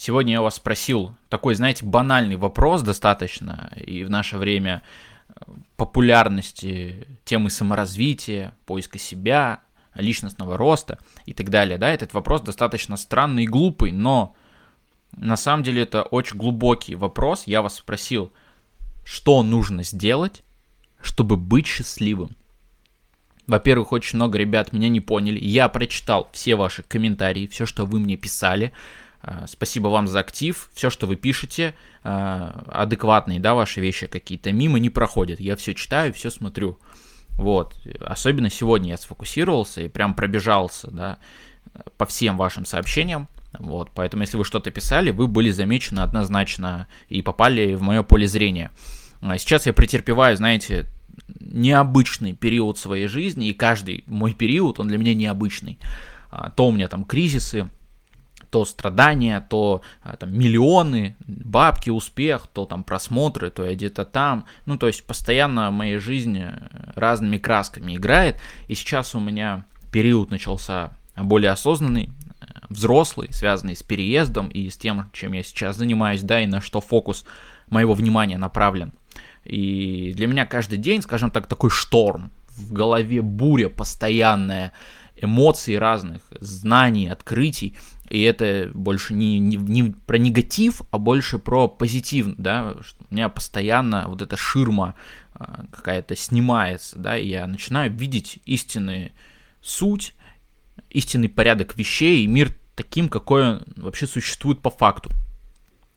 Сегодня я вас спросил такой, знаете, банальный вопрос достаточно, и в наше время э, популярности темы саморазвития, поиска себя, личностного роста и так далее, да, этот вопрос достаточно странный и глупый, но на самом деле это очень глубокий вопрос. Я вас спросил, что нужно сделать, чтобы быть счастливым. Во-первых, очень много ребят меня не поняли. Я прочитал все ваши комментарии, все, что вы мне писали. А, спасибо вам за актив. Все, что вы пишете, а, адекватные, да, ваши вещи какие-то, мимо не проходят. Я все читаю, все смотрю. Вот. Особенно сегодня я сфокусировался и прям пробежался, да, по всем вашим сообщениям. Вот. Поэтому, если вы что-то писали, вы были замечены однозначно и попали в мое поле зрения. А сейчас я претерпеваю, знаете, необычный период своей жизни, и каждый мой период, он для меня необычный. То у меня там кризисы, то страдания, то а, там, миллионы, бабки, успех, то там просмотры, то я где-то там. Ну, то есть постоянно в моей жизни э, разными красками играет. И сейчас у меня период начался более осознанный, э, взрослый, связанный с переездом и с тем, чем я сейчас занимаюсь, да, и на что фокус моего внимания направлен. И для меня каждый день, скажем так, такой шторм, в голове буря постоянная, эмоций разных, знаний, открытий. И это больше не, не, не про негатив, а больше про позитив, да, у меня постоянно вот эта ширма а, какая-то снимается, да, и я начинаю видеть истинную суть, истинный порядок вещей и мир таким, какой он вообще существует по факту.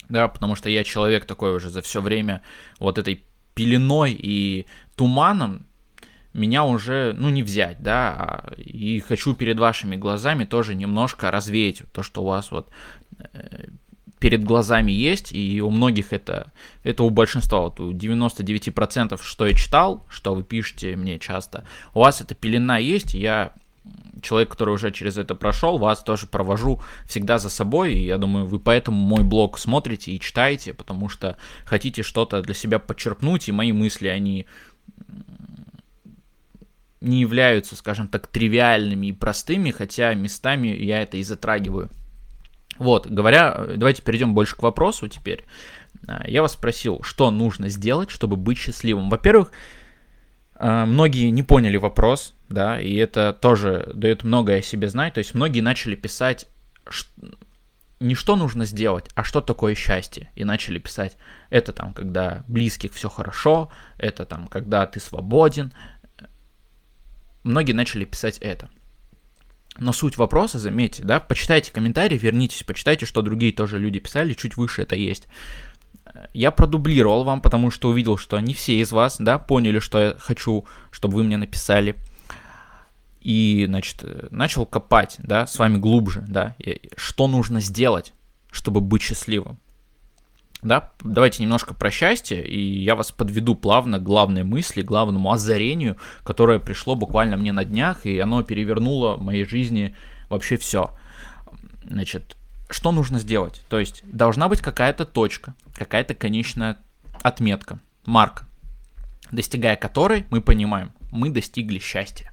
Да, потому что я человек такой уже за все время вот этой пеленой и туманом меня уже, ну, не взять, да, а, и хочу перед вашими глазами тоже немножко развеять то, что у вас вот э, перед глазами есть, и у многих это, это у большинства, вот у 99%, что я читал, что вы пишете мне часто, у вас эта пелена есть, я человек, который уже через это прошел, вас тоже провожу всегда за собой, и я думаю, вы поэтому мой блог смотрите и читаете, потому что хотите что-то для себя подчеркнуть, и мои мысли, они не являются, скажем так, тривиальными и простыми, хотя местами я это и затрагиваю. Вот, говоря, давайте перейдем больше к вопросу теперь. А, я вас спросил, что нужно сделать, чтобы быть счастливым. Во-первых, а, многие не поняли вопрос, да, и это тоже дает многое о себе знать. То есть многие начали писать не что нужно сделать, а что такое счастье. И начали писать, это там, когда близких все хорошо, это там, когда ты свободен, многие начали писать это. Но суть вопроса, заметьте, да, почитайте комментарии, вернитесь, почитайте, что другие тоже люди писали, чуть выше это есть. Я продублировал вам, потому что увидел, что не все из вас, да, поняли, что я хочу, чтобы вы мне написали. И, значит, начал копать, да, с вами глубже, да, что нужно сделать, чтобы быть счастливым. Да, давайте немножко про счастье, и я вас подведу плавно к главной мысли, главному озарению, которое пришло буквально мне на днях, и оно перевернуло в моей жизни вообще все. Значит, что нужно сделать? То есть должна быть какая-то точка, какая-то конечная отметка, марка, достигая которой мы понимаем, мы достигли счастья.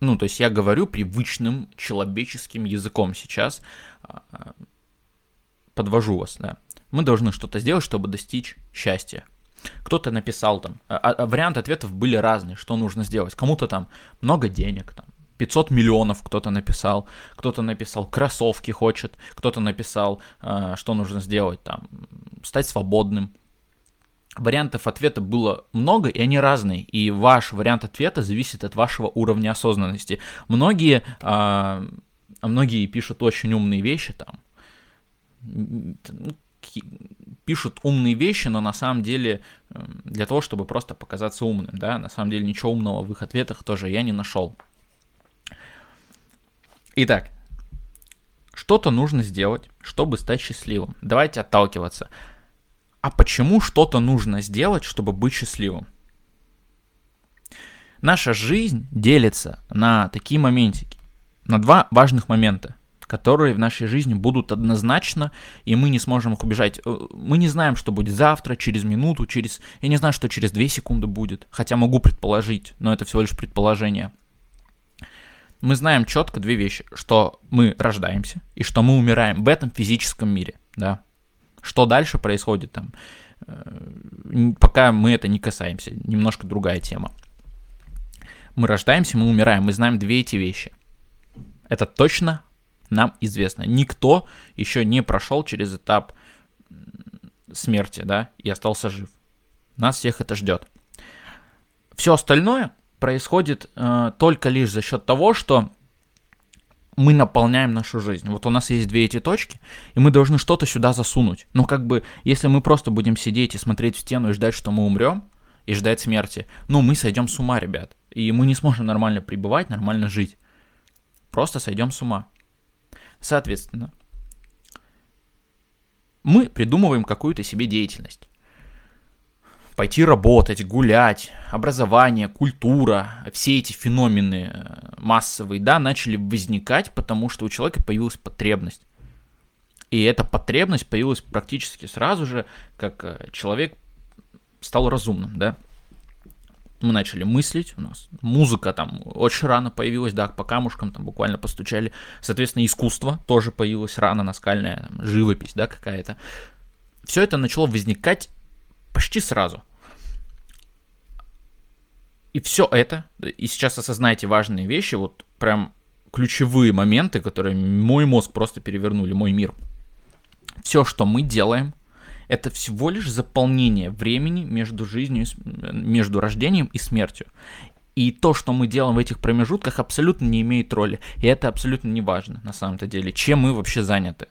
Ну, то есть я говорю привычным человеческим языком сейчас, а, подвожу вас, да. Мы должны что-то сделать, чтобы достичь счастья. Кто-то написал там, а, а, варианты ответов были разные, что нужно сделать. Кому-то там много денег, там 500 миллионов кто-то написал, кто-то написал кроссовки хочет, кто-то написал, а, что нужно сделать, там, стать свободным. Вариантов ответа было много, и они разные, и ваш вариант ответа зависит от вашего уровня осознанности. Многие, а, многие пишут очень умные вещи там, пишут умные вещи, но на самом деле эм, для того, чтобы просто показаться умным, да, на самом деле ничего умного в их ответах тоже я не нашел. Итак, что-то нужно сделать, чтобы стать счастливым. Давайте отталкиваться. А почему что-то нужно сделать, чтобы быть счастливым? Наша жизнь делится на такие моментики, на два важных момента которые в нашей жизни будут однозначно, и мы не сможем их убежать. Э, мы не знаем, что будет завтра, через минуту, через... Я не знаю, что через 2 секунды будет, хотя могу предположить, но это всего лишь предположение. мы знаем четко две вещи, что мы рождаемся и что мы умираем в этом физическом мире, да. Что дальше происходит там, э, пока мы это не касаемся, немножко другая тема. Мы рождаемся, мы умираем, мы знаем две эти вещи. Это точно нам известно. Никто еще не прошел через этап смерти, да, и остался жив. Нас всех это ждет. Все остальное происходит э, только лишь за счет того, что мы наполняем нашу жизнь. Вот у нас есть две эти точки, и мы должны что-то сюда засунуть. Но как бы, если мы просто будем сидеть и смотреть в стену и ждать, что мы умрем, и ждать смерти, ну, мы сойдем с ума, ребят. И мы не сможем нормально пребывать, нормально жить. Просто сойдем с ума. Соответственно, мы придумываем какую-то себе деятельность. Пойти работать, гулять, образование, культура, все эти феномены э, массовые, да, начали возникать, потому что у человека появилась потребность. И эта потребность появилась практически сразу же, как э, человек стал разумным, да мы начали мыслить, у нас музыка там очень рано появилась, да, по камушкам там буквально постучали, соответственно, искусство тоже появилось рано, наскальная, там, живопись, да, какая-то. Все это начало возникать почти сразу. И все это, и сейчас осознайте важные вещи, вот прям ключевые моменты, которые мой мозг просто перевернули, мой мир. Все, что мы делаем, это всего лишь заполнение времени между жизнью, между рождением и смертью. И то, что мы делаем в этих промежутках, абсолютно не имеет роли. И это абсолютно не важно на самом-то деле, чем мы вообще заняты.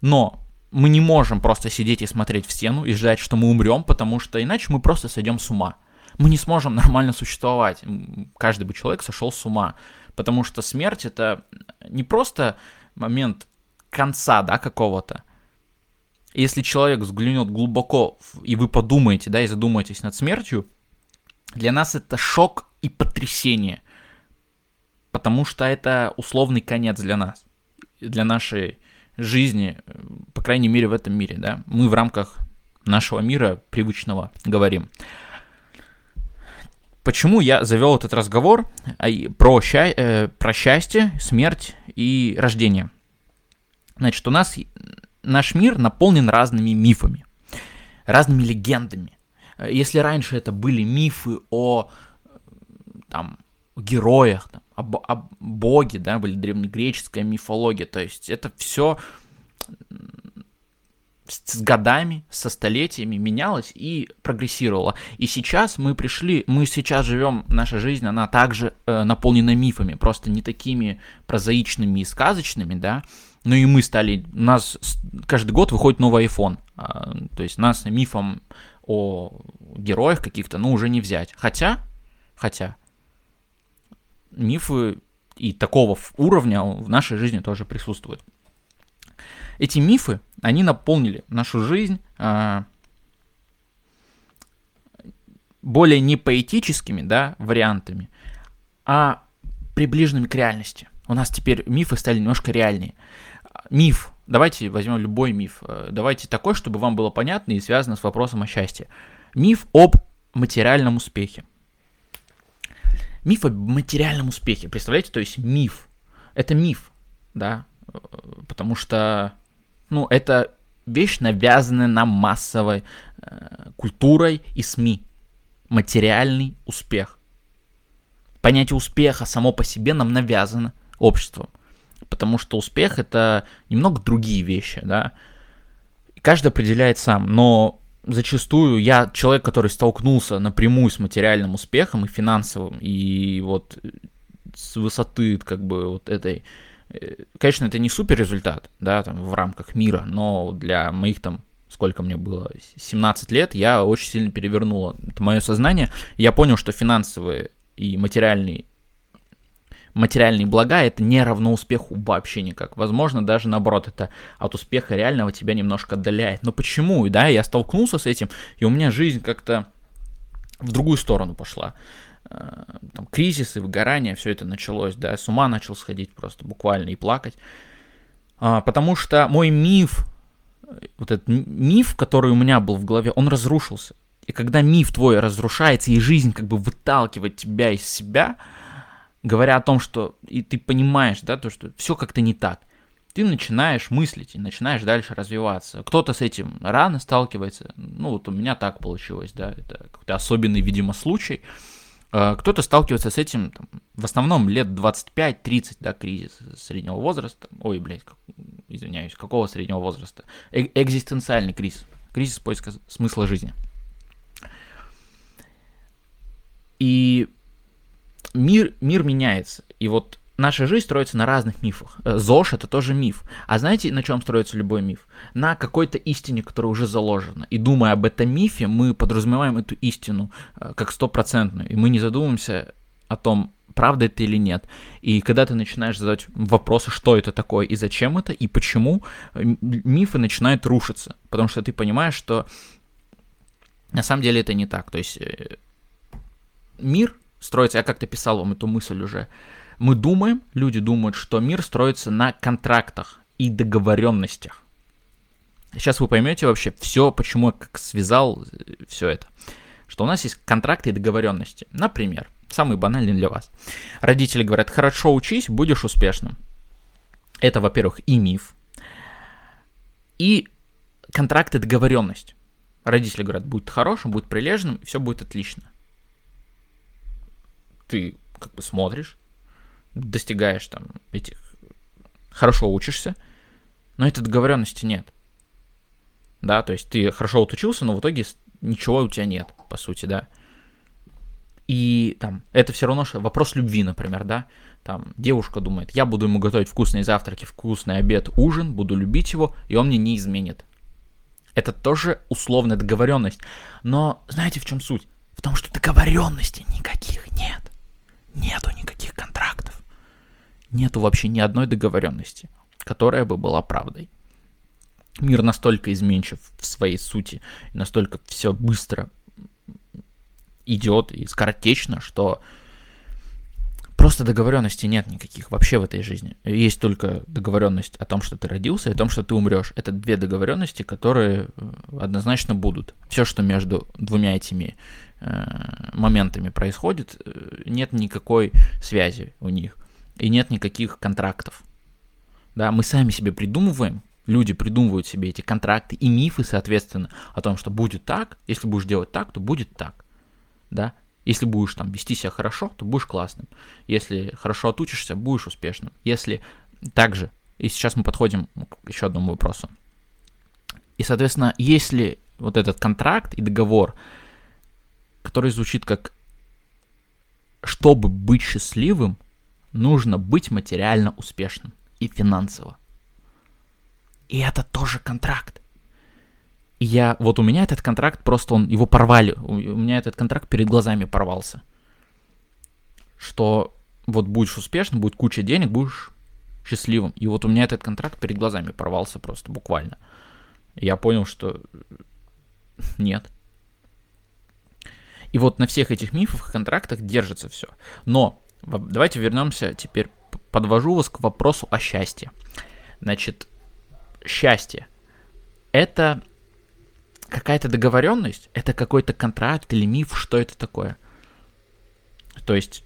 Но мы не можем просто сидеть и смотреть в стену и ждать, что мы умрем, потому что иначе мы просто сойдем с ума. Мы не сможем нормально существовать. Каждый бы человек сошел с ума. Потому что смерть это не просто момент конца, да, какого-то, если человек взглянет глубоко, и вы подумаете, да, и задумаетесь над смертью, для нас это шок и потрясение. Потому что это условный конец для нас, для нашей жизни, по крайней мере в этом мире, да. Мы в рамках нашего мира привычного говорим. Почему я завел этот разговор про, ща- э, про счастье, смерть и рождение? Значит, у нас наш мир наполнен разными мифами, разными легендами. Если раньше это были мифы о там, героях, там, об, о боге, да, были древнегреческая мифология, то есть это все с годами, со столетиями менялось и прогрессировало. И сейчас мы пришли, мы сейчас живем, наша жизнь, она также э, наполнена мифами, просто не такими прозаичными и сказочными, да, ну и мы стали, у нас каждый год выходит новый iPhone, а, то есть нас мифом о героях каких-то, ну, уже не взять. Хотя, хотя, мифы и такого уровня в нашей жизни тоже присутствуют. Эти мифы, они наполнили нашу жизнь а, более не поэтическими, да, вариантами, а приближенными к реальности. У нас теперь мифы стали немножко реальнее миф. Давайте возьмем любой миф. Э, давайте такой, чтобы вам было понятно и связано с вопросом о счастье. Миф об материальном успехе. Миф об материальном успехе. Представляете, то есть миф. Это миф, да, э, потому что, ну, это вещь, навязанная нам массовой э, культурой и СМИ. Материальный успех. Понятие успеха само по себе нам навязано обществом потому что успех это немного другие вещи, да. Каждый определяет сам, но зачастую я человек, который столкнулся напрямую с материальным успехом и финансовым, и вот с высоты как бы вот этой э, конечно, это не супер результат, да, там, в рамках мира, но для моих там, сколько мне было, 17 лет, я очень сильно перевернула это мое сознание. Я понял, что финансовые и материальные материальные блага, это не равно успеху вообще никак. Возможно, даже наоборот, это от успеха реального тебя немножко отдаляет. Но почему? Да, я столкнулся с этим, и у меня жизнь как-то в другую сторону пошла. Э, там, кризисы, выгорание, все это началось, да, с ума начал сходить просто буквально и плакать. А, потому что мой миф, вот этот миф, который у меня был в голове, он разрушился. И когда миф твой разрушается, и жизнь как бы выталкивает тебя из себя, говоря о том, что и ты понимаешь, да, то, что все как-то не так, ты начинаешь мыслить и начинаешь дальше развиваться. Кто-то с этим рано сталкивается, ну вот у меня так получилось, да, это какой-то особенный, видимо, случай. А, кто-то сталкивается с этим там, в основном лет 25-30, да, кризис среднего возраста. Ой, блядь, как, извиняюсь, какого среднего возраста? Э экзистенциальный кризис. Кризис поиска смысла жизни. И мир, мир меняется. И вот наша жизнь строится на разных мифах. Э, ЗОЖ это тоже миф. А знаете, на чем строится любой миф? На какой-то истине, которая уже заложена. И думая об этом мифе, мы подразумеваем эту истину э, как стопроцентную. И мы не задумываемся о том, правда это или нет. И когда ты начинаешь задать вопросы, что это такое и зачем это, и почему, э, мифы начинают рушиться. Потому что ты понимаешь, что на самом деле это не так. То есть мир строится, я как-то писал вам эту мысль уже, мы думаем, люди думают, что мир строится на контрактах и договоренностях. Сейчас вы поймете вообще все, почему я как связал э, все это. Что у нас есть контракты и договоренности. Например, самый банальный для вас. Родители говорят, хорошо учись, будешь успешным. Это, во-первых, и миф, и контракт и договоренность. Родители говорят, будет хорошим, будет прилежным, все будет отлично. Ты как бы смотришь, достигаешь там этих, хорошо учишься, но этой договоренности нет. Да, то есть ты хорошо отучился, но в итоге ничего у тебя нет, по сути, да. И там, это все равно, что вопрос любви, например, да. Там девушка думает, я буду ему готовить вкусные завтраки, вкусный обед, ужин, буду любить его, и он мне не изменит. Это тоже условная договоренность. Но знаете, в чем суть? В том, что договоренностей никаких нет. Нету никаких контрактов нету вообще ни одной договоренности, которая бы была правдой. Мир настолько изменчив в своей сути, настолько все быстро идет и скоротечно, что просто договоренности нет никаких вообще в этой жизни. Есть только договоренность о том, что ты родился, и о том, что ты умрешь. Это две договоренности, которые э, однозначно будут. Все, что между двумя этими э, моментами происходит, э, нет никакой связи у них и нет никаких контрактов. Да, мы сами себе придумываем, люди придумывают себе эти контракты и мифы, соответственно, о том, что будет так, если будешь делать так, то будет так. Да? Если будешь там вести себя хорошо, то будешь классным. Если хорошо отучишься, будешь успешным. Если также, и сейчас мы подходим к еще одному вопросу. И, соответственно, если вот этот контракт и договор, который звучит как «чтобы быть счастливым», нужно быть материально успешным и финансово. И это тоже контракт. Я, вот у меня этот контракт, просто он, его порвали, у меня этот контракт перед глазами порвался. Что вот будешь успешным, будет куча денег, будешь счастливым. И вот у меня этот контракт перед глазами порвался просто буквально. Я понял, что нет. И вот на всех этих мифах и контрактах держится все. Но Давайте вернемся теперь, подвожу вас к вопросу о счастье. Значит, счастье – это какая-то договоренность, это какой-то контракт или миф, что это такое? То есть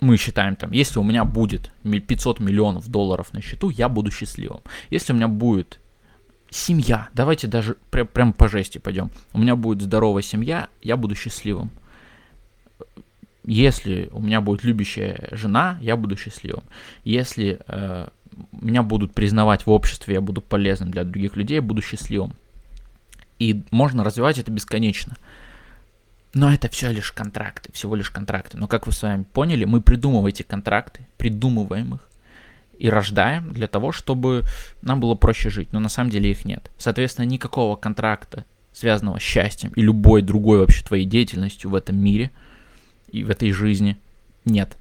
мы считаем там, если у меня будет 500 миллионов долларов на счету, я буду счастливым. Если у меня будет семья, давайте даже прям, прям по жести пойдем, у меня будет здоровая семья, я буду счастливым если у меня будет любящая жена, я буду счастливым. Если э, меня будут признавать в обществе, я буду полезным для других людей, я буду счастливым. И можно развивать это бесконечно. Но это все лишь контракты, всего лишь контракты. Но как вы с вами поняли, мы придумываем эти контракты, придумываем их и рождаем для того, чтобы нам было проще жить. Но на самом деле их нет. Соответственно, никакого контракта, связанного с счастьем и любой другой вообще твоей деятельностью в этом мире – и в этой жизни нет.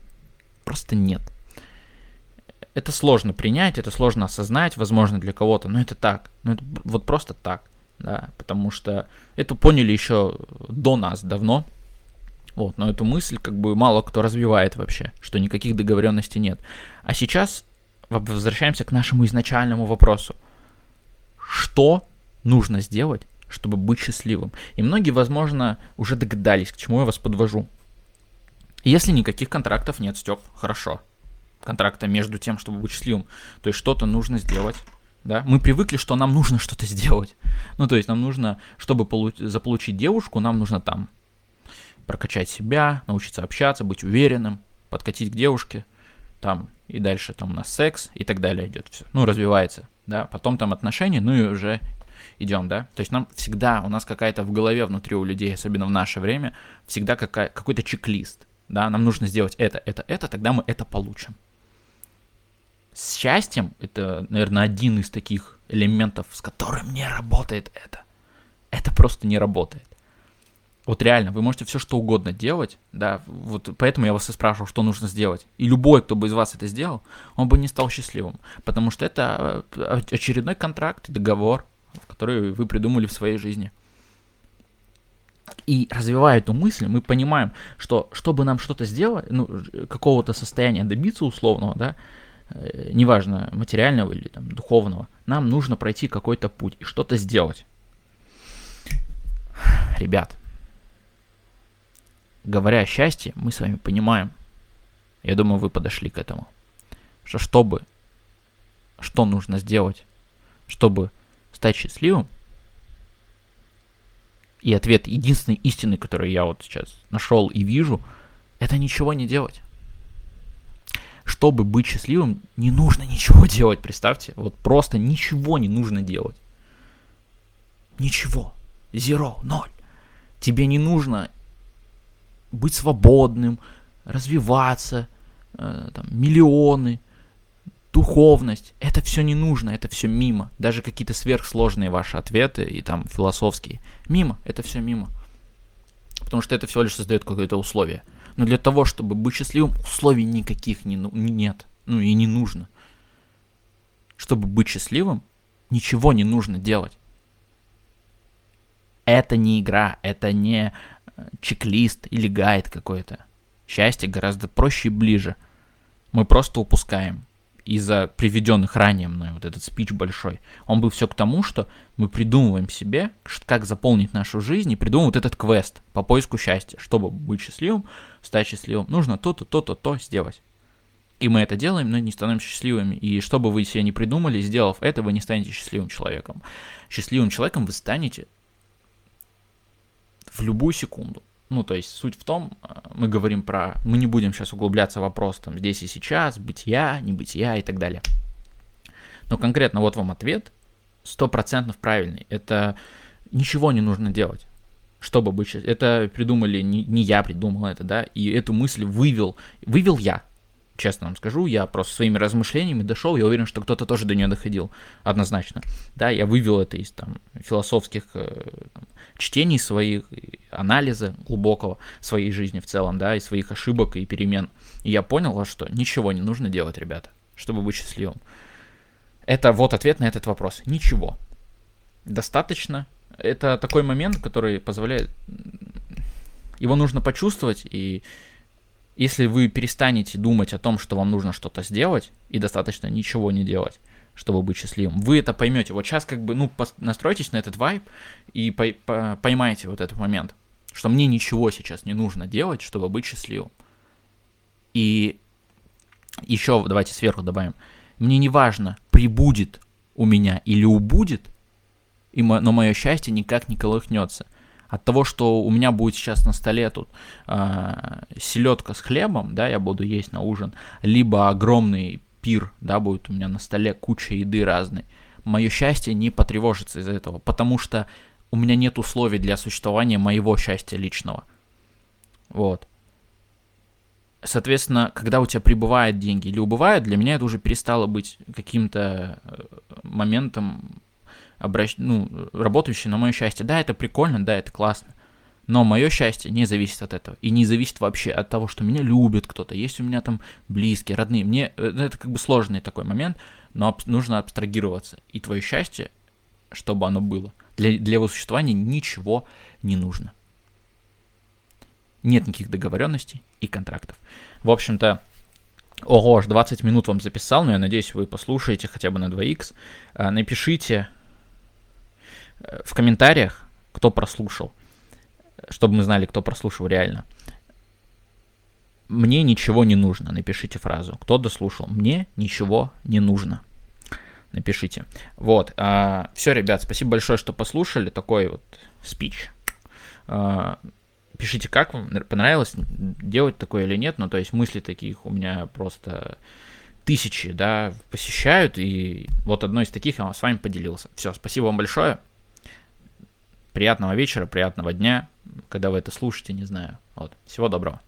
Просто нет. Это сложно принять, это сложно осознать, возможно, для кого-то, но это так. Ну, это вот просто так, да, потому что это поняли еще до нас давно, вот, но эту мысль как бы мало кто развивает вообще, что никаких договоренностей нет. А сейчас возвращаемся к нашему изначальному вопросу. Что нужно сделать, чтобы быть счастливым? И многие, возможно, уже догадались, к чему я вас подвожу. Если никаких контрактов нет, Степ, хорошо. Контракта между тем, чтобы быть счастливым. То есть что-то нужно сделать. Да? Мы привыкли, что нам нужно что-то сделать. Ну, то есть нам нужно, чтобы получ- заполучить девушку, нам нужно там прокачать себя, научиться общаться, быть уверенным, подкатить к девушке, там и дальше там у нас секс и так далее идет все. Ну, развивается, да, потом там отношения, ну и уже идем, да. То есть нам всегда, у нас какая-то в голове внутри у людей, особенно в наше время, всегда какая, какой-то чек-лист, да, нам нужно сделать это, это, это, тогда мы это получим. Счастьем это, наверное, один из таких элементов, с которым не работает это. Это просто не работает. Вот реально, вы можете все что угодно делать, да, вот поэтому я вас и спрашивал, что нужно сделать. И любой, кто бы из вас это сделал, он бы не стал счастливым, потому что это э, очередной контракт, договор, который вы придумали в своей жизни. И развивая эту мысль, мы понимаем, что чтобы нам что-то сделать, ну, какого-то состояния добиться условного, да, неважно, материального или там, духовного, нам нужно пройти какой-то путь и что-то сделать. Ребят, говоря о счастье, мы с вами понимаем, я думаю, вы подошли к этому, что чтобы, что нужно сделать, чтобы стать счастливым, и ответ единственный истинный, который я вот сейчас нашел и вижу, это ничего не делать. Чтобы быть счастливым, не нужно ничего делать, представьте. Вот просто ничего не нужно делать. Ничего. Зеро, ноль. Тебе не нужно быть свободным, развиваться, э, там, миллионы, духовность. Это все не нужно, это все мимо. Даже какие-то сверхсложные ваши ответы и там философские. Мимо, это все мимо. Потому что это всего лишь создает какое-то условие. Но для того, чтобы быть счастливым, условий никаких не, нет. Ну и не нужно. Чтобы быть счастливым, ничего не нужно делать. Это не игра, это не чек-лист или гайд какой-то. Счастье гораздо проще и ближе. Мы просто упускаем из-за приведенных ранее мной вот этот спич большой. Он был все к тому, что мы придумываем себе, как заполнить нашу жизнь, и придумываем вот этот квест по поиску счастья. Чтобы быть счастливым, стать счастливым, нужно то-то, то-то, то сделать. И мы это делаем, но не становимся счастливыми. И что бы вы себе не придумали, сделав это, вы не станете счастливым человеком. Счастливым человеком вы станете в любую секунду. Ну, то есть суть в том, э, мы говорим про, мы не будем сейчас углубляться в вопрос там здесь и сейчас, бытия, не бытия и так далее. Но конкретно вот вам ответ, стопроцентно правильный. Это ничего не нужно делать, чтобы быть Это придумали, не, не я придумал это, да, и эту мысль вывел, вывел я, честно вам скажу, я просто своими размышлениями дошел, я уверен, что кто-то тоже до нее доходил, однозначно. Да, я вывел это из там философских э, там, чтений своих, анализа глубокого своей жизни в целом, да, и своих ошибок и перемен. И я понял, что ничего не нужно делать, ребята, чтобы быть счастливым. Это вот ответ на этот вопрос. Ничего. Достаточно. Это такой момент, который позволяет... Его нужно почувствовать, и если вы перестанете думать о том, что вам нужно что-то сделать, и достаточно ничего не делать, чтобы быть счастливым, вы это поймете. Вот сейчас как бы, ну, настройтесь на этот вайб и по по поймайте вот этот момент, что мне ничего сейчас не нужно делать, чтобы быть счастливым. И еще давайте сверху добавим. Мне не важно, прибудет у меня или убудет, и но мое счастье никак не колыхнется – от того, что у меня будет сейчас на столе тут э, селедка с хлебом, да, я буду есть на ужин, либо огромный пир, да, будет у меня на столе куча еды разной, мое счастье не потревожится из-за этого, потому что у меня нет условий для существования моего счастья личного. Вот. Соответственно, когда у тебя прибывают деньги или убывают, для меня это уже перестало быть каким-то э, моментом обращ... ну, работающий на мое счастье. Да, это прикольно, да, это классно. Но мое счастье не зависит от этого. И не зависит вообще от того, что меня любит кто-то. Есть у меня там близкие, родные. Мне э, это как бы сложный такой момент, но нужно абстрагироваться. И твое счастье, чтобы оно было, для, для его существования ничего не нужно. Нет никаких договоренностей и контрактов. В общем-то, ого, аж 20 минут вам записал, но я надеюсь, вы послушаете хотя бы на 2х. А, напишите, в комментариях, кто прослушал, чтобы мы знали, кто прослушал реально. мне ничего не нужно. Напишите фразу. Кто дослушал? Мне ничего не нужно. Напишите. Вот. А, все, ребят, спасибо большое, что послушали. Такой вот спич. А, пишите, как вам понравилось делать такое или нет. Ну, то есть мысли таких у меня просто тысячи, да, посещают. И вот одной из таких я с вами поделился. Все, спасибо вам большое. Приятного вечера, приятного дня, когда вы это слушаете, не знаю. Вот. Всего доброго.